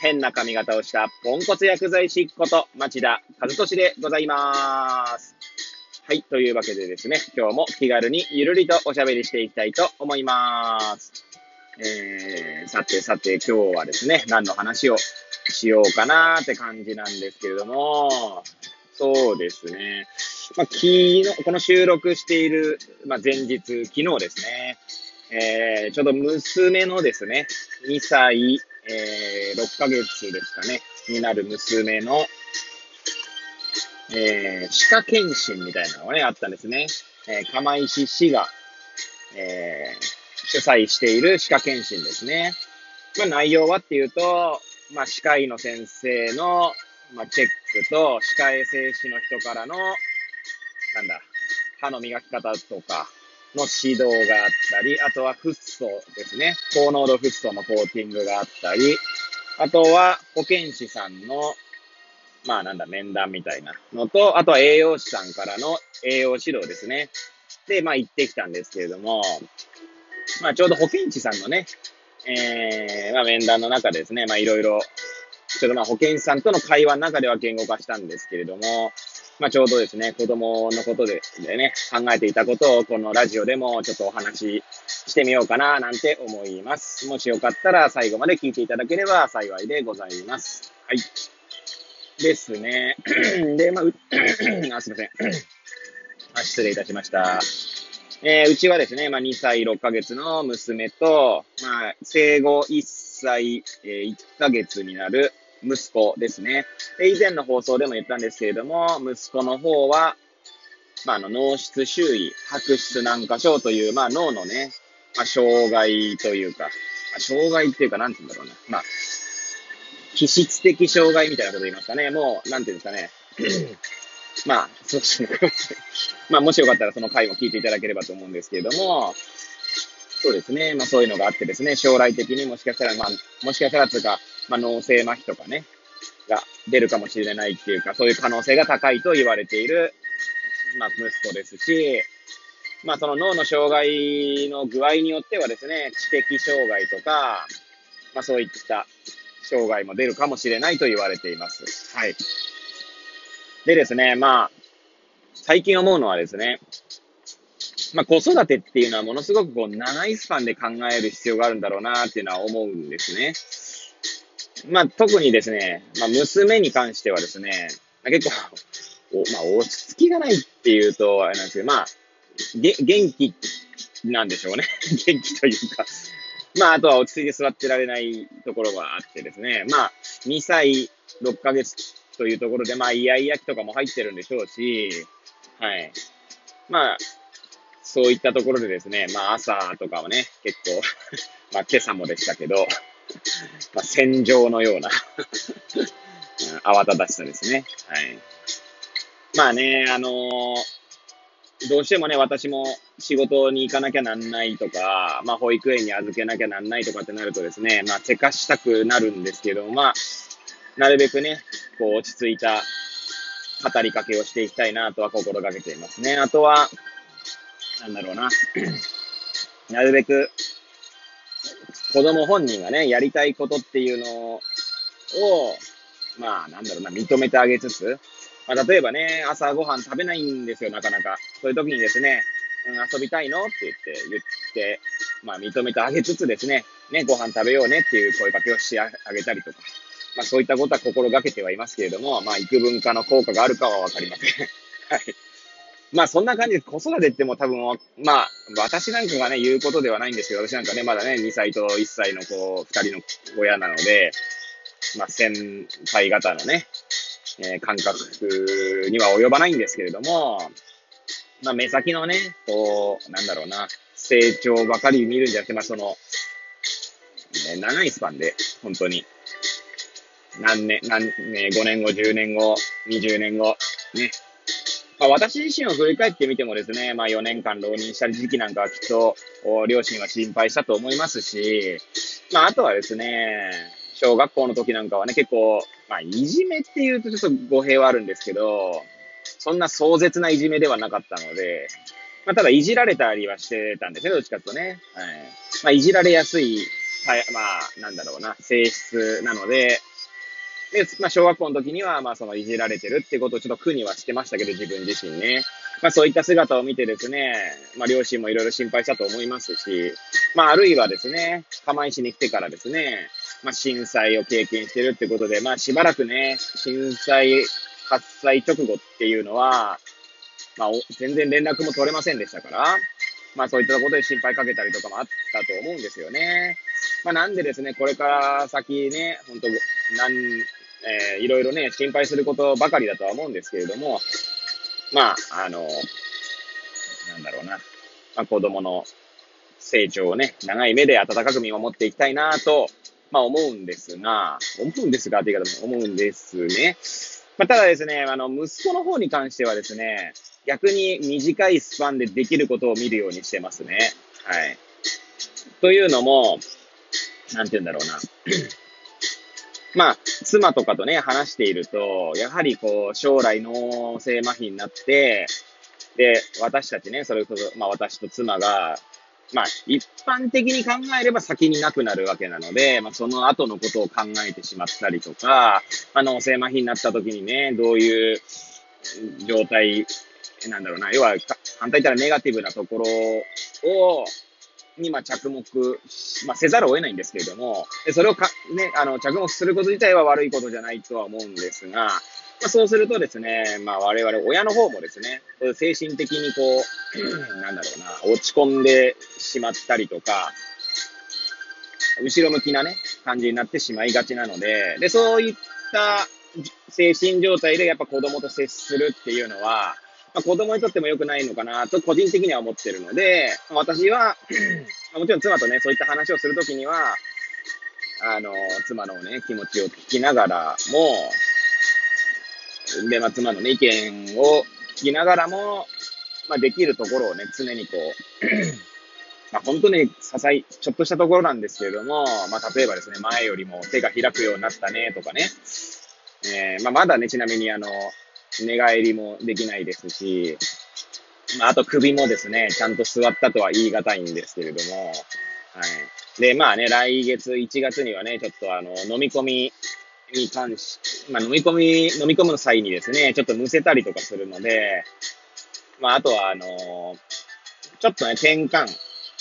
変な髪型をしたポンコツ薬剤師こと町田和俊でございます。はい。というわけでですね、今日も気軽にゆるりとおしゃべりしていきたいと思います。えー、さてさて今日はですね、何の話をしようかなーって感じなんですけれども、そうですね。まあ、昨日、この収録している、まあ、前日、昨日ですね、えー、ちょうど娘のですね、2歳、えー、6ヶ月ですかね、になる娘の、えー、歯科検診みたいなのがね、あったんですね。えー、釜石市が、えー、主催している歯科検診ですね。まあ、内容はっていうと、まあ、歯科医の先生の、まあ、チェックと、歯科衛生士の人からの、なんだ、歯の磨き方とかの指導があったり、あとはフッ素ですね。高濃度フッ素のコーティングがあったり、あとは保健師さんのまあなんだ、面談みたいなのと、あとは栄養士さんからの栄養指導ですね。で、まあ行ってきたんですけれども、まあちょうど保健師さんのね、えー、まあ面談の中ですね、まあいろいろ、ちょっとまあ保健師さんとの会話の中では言語化したんですけれども、まあちょうどですね、子供のことででね、考えていたことをこのラジオでもちょっとお話ししてみようかななんて思います。もしよかったら最後まで聞いていただければ幸いでございます。はい。ですね。で、まあ、あすいません あ。失礼いたしました。えー、うちはですね、まあ、2歳6ヶ月の娘と、まあ、生後1歳、えー、1ヶ月になる息子ですね。で、以前の放送でも言ったんですけれども、息子の方は、まあ、あの、脳室周囲、白質軟化症という、まあ、脳のね、まあ、障害というか、まあ、障害っていうか、なんて言うんだろうな。まあ、気質的障害みたいなこと言いますかね。もう、なんていうんですかね。まあ、そうですね。まあ、もしよかったらその回も聞いていただければと思うんですけれども、そうですね。まあ、そういうのがあってですね、将来的にもしかしたら、まあ、もしかしたらというか、まあ、脳性麻痺とかね、が出るかもしれないっていうか、そういう可能性が高いと言われている、まあ、息子ですし、まあ、その脳の障害の具合によってはですね、知的障害とか、まあ、そういった障害も出るかもしれないと言われています。はい。でですね、まあ、最近思うのはですね、まあ、子育てっていうのはものすごくこう長いスパンで考える必要があるんだろうなっていうのは思うんですね。まあ、特にですね、まあ、娘に関してはですね、結構、おまあ、落ち着きがないっていうと、あれなんですけど、まあ、げ元気なんでしょうね。元気というか、まあ、あとは落ち着いて座ってられないところがあってですね、まあ、2歳6ヶ月というところで、まあ、イヤイヤ期とかも入ってるんでしょうし、はい。まあ、そういったところでですね、まあ、朝とかはね、結構 まあ、今朝もでしたけど、まあ、戦場のような 慌ただしさですね。はい。まあね、あのーどうしてもね、私も仕事に行かなきゃなんないとか、まあ、保育園に預けなきゃなんないとかってなるとですね、まあ、せかしたくなるんですけど、まあ、なるべくね、こう、落ち着いた語りかけをしていきたいなとは心がけていますね。あとは、なんだろうな。なるべく、子供本人がね、やりたいことっていうのを、まあ、なんだろうな、認めてあげつつ、まあ、例えばね、朝ごはん食べないんですよ、なかなか。そういう時にですね、うん、遊びたいのって言って、言って、まあ、認めてあげつつですね、ね、ご飯食べようねっていう声かけをしてあげたりとか、まあ、そういったことは心がけてはいますけれども、まあ、幾分かの効果があるかはわかりません。はい。まあ、そんな感じで子育てっても多分、まあ、私なんかがね、言うことではないんですけど、私なんかね、まだね、2歳と1歳の子、2人の親なので、まあ、先輩方のね、えー、感覚には及ばないんですけれども、まあ、目先のね、こう、なんだろうな、成長ばかり見るんじゃなくて、まあ、その、えー、長いスパンで、本当に、何年、何年、5年後、10年後、20年後、ね。まあ、私自身を振り返ってみてもですね、まあ4年間浪人した時期なんかはきっと、両親は心配したと思いますし、まああとはですね、小学校の時なんかはね、結構、まあいじめっていうとちょっと語弊はあるんですけど、そんな壮絶ないじめではなかったので、まあただいじられたりはしてたんですね、どっちかとね。はい。まあいじられやすい、まあなんだろうな、性質なので、で、まあ、小学校の時には、まあ、そのいじられてるってことをちょっと苦にはしてましたけど、自分自身ね。まあ、そういった姿を見てですね、まあ、両親もいろいろ心配したと思いますし、まあ、あるいはですね、釜石に来てからですね、まあ、震災を経験してるってことで、まあ、しばらくね、震災発災直後っていうのは、まあ、全然連絡も取れませんでしたから、まあ、そういったことで心配かけたりとかもあったと思うんですよね。まあ、なんでですね、これから先ね、本当なん、えー、いろいろね、心配することばかりだとは思うんですけれども、まあ、あの、なんだろうな、まあ、子供の成長をね、長い目で温かく見守っていきたいなと、まあ思うんですが、思うんですがって言い方も思うんですね。まあ、ただですね、あの、息子の方に関してはですね、逆に短いスパンでできることを見るようにしてますね。はい。というのも、なんて言うんだろうな。まあ、妻とかとね、話していると、やはりこう、将来脳性麻痺になって、で、私たちね、それこそ、まあ私と妻が、まあ、一般的に考えれば先になくなるわけなので、まあ、その後のことを考えてしまったりとか、まあ、脳性麻痺になった時にね、どういう状態、なんだろうな、要は、反対言ったらネガティブなところを、に、ま、着目、まあ、せざるを得ないんですけれども、それをか、ね、あの、着目すること自体は悪いことじゃないとは思うんですが、まあ、そうするとですね、まあ、我々、親の方もですね、精神的にこう、なんだろうな、落ち込んでしまったりとか、後ろ向きなね、感じになってしまいがちなので、で、そういった精神状態でやっぱ子供と接するっていうのは、まあ、子供にとっても良くないのかなと個人的には思ってるので、私はもちろん妻とね、そういった話をするときには、あの、妻のね、気持ちを聞きながらも、で、まあ、妻のね、意見を聞きながらも、まあ、できるところをね、常にこう、まあ、本当に些細、ちょっとしたところなんですけれども、まあ、例えばですね、前よりも手が開くようになったね、とかね、えー、まあ、まだね、ちなみにあの、寝返りもできないですし、まあ、あと首もですね、ちゃんと座ったとは言い難いんですけれども、はい。で、まあね、来月1月にはね、ちょっとあの、飲み込みに関し、まあ飲み込み、飲み込む際にですね、ちょっとむせたりとかするので、まああとはあの、ちょっとね、転換、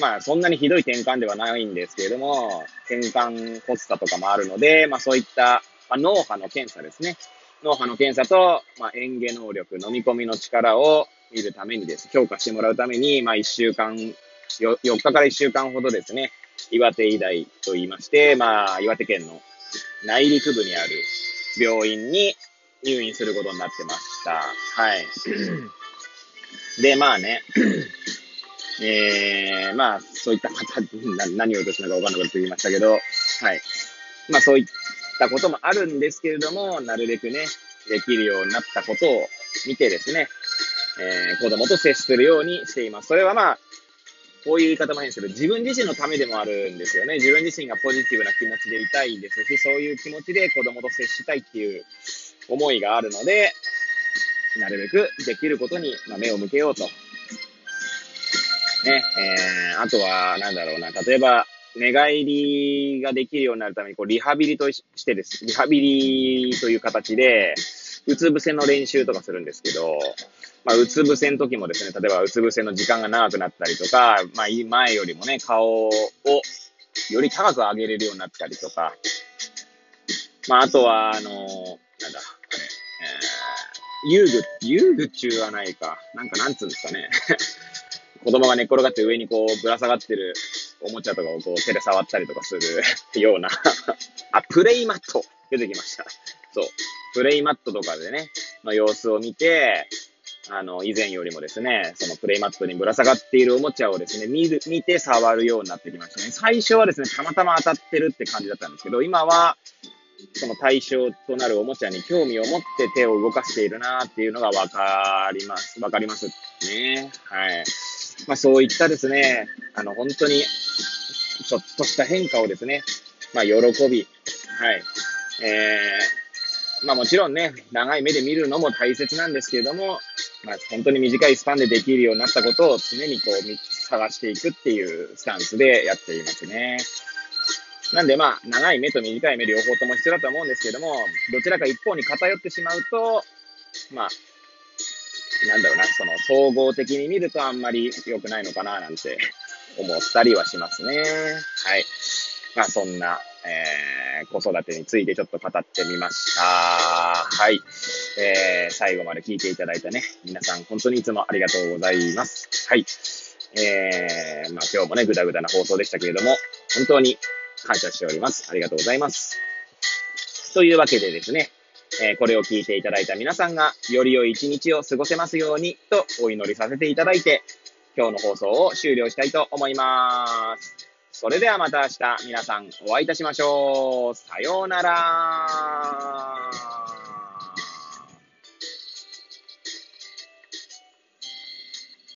まあそんなにひどい転換ではないんですけれども、転換発作とかもあるので、まあそういった、まあ、脳波の検査ですね。脳波の検査と、まあ、嚥下能力、飲み込みの力を見るためにです、強化してもらうために、まあ、1週間、4, 4日から1週間ほどですね、岩手医大と言いまして、まあ、岩手県の内陸部にある病院に入院することになってました。はい。で、まあね、えー、まあ、そういった方、何を言おうとしなかわかんなくなって言いましたけど、はい。まあ、そういったこともあるんですけれども、なるべくね、できるようになったことを見てですね、えー、子供と接するようにしています。それはまあ、こういう言い方も変ですけど、自分自身のためでもあるんですよね。自分自身がポジティブな気持ちでいたいですし、そういう気持ちで子供と接したいっていう思いがあるので、なるべくできることに目を向けようと。ね、えー、あとは、なんだろうな、例えば、寝返りができるようになるために、こう、リハビリとしてです。リハビリという形で、うつ伏せの練習とかするんですけど、まあ、うつ伏せの時もですね、例えばうつ伏せの時間が長くなったりとか、まあ、前よりもね、顔をより高く上げれるようになったりとか、まあ、あとは、あの、なんだ、えー、遊具、遊具中はないか。なんかなんつうんですかね。子供が寝っ転がって上にこうぶら下がってるおもちゃとかをこう手で触ったりとかする ような あ、プレイマット出てきました。そう。プレイマットとかでね、の様子を見て、あの、以前よりもですね、そのプレイマットにぶら下がっているおもちゃをですね、見る、見て触るようになってきましたね。最初はですね、たまたま当たってるって感じだったんですけど、今は、その対象となるおもちゃに興味を持って手を動かしているなっていうのがわかります。わかりますね。はい。まあそういったですね、あの本当にちょっとした変化をですね、まあ喜び、はい。えー、まあもちろんね、長い目で見るのも大切なんですけれども、まあ本当に短いスパンでできるようになったことを常にこう探していくっていうスタンスでやっていますね。なんでまあ、長い目と短い目両方とも必要だと思うんですけども、どちらか一方に偏ってしまうと、まあ、なんだろうな、その総合的に見るとあんまり良くないのかななんて思ったりはしますね。はい。まあそんな、えー、子育てについてちょっと語ってみました。はい。えー、最後まで聞いていただいたね、皆さん本当にいつもありがとうございます。はい。えー、まあ今日もね、ぐだぐだな放送でしたけれども、本当に感謝しております。ありがとうございます。というわけでですね、え、これを聞いていただいた皆さんが、より良い一日を過ごせますように、とお祈りさせていただいて、今日の放送を終了したいと思います。それではまた明日、皆さんお会いいたしましょう。さようなら。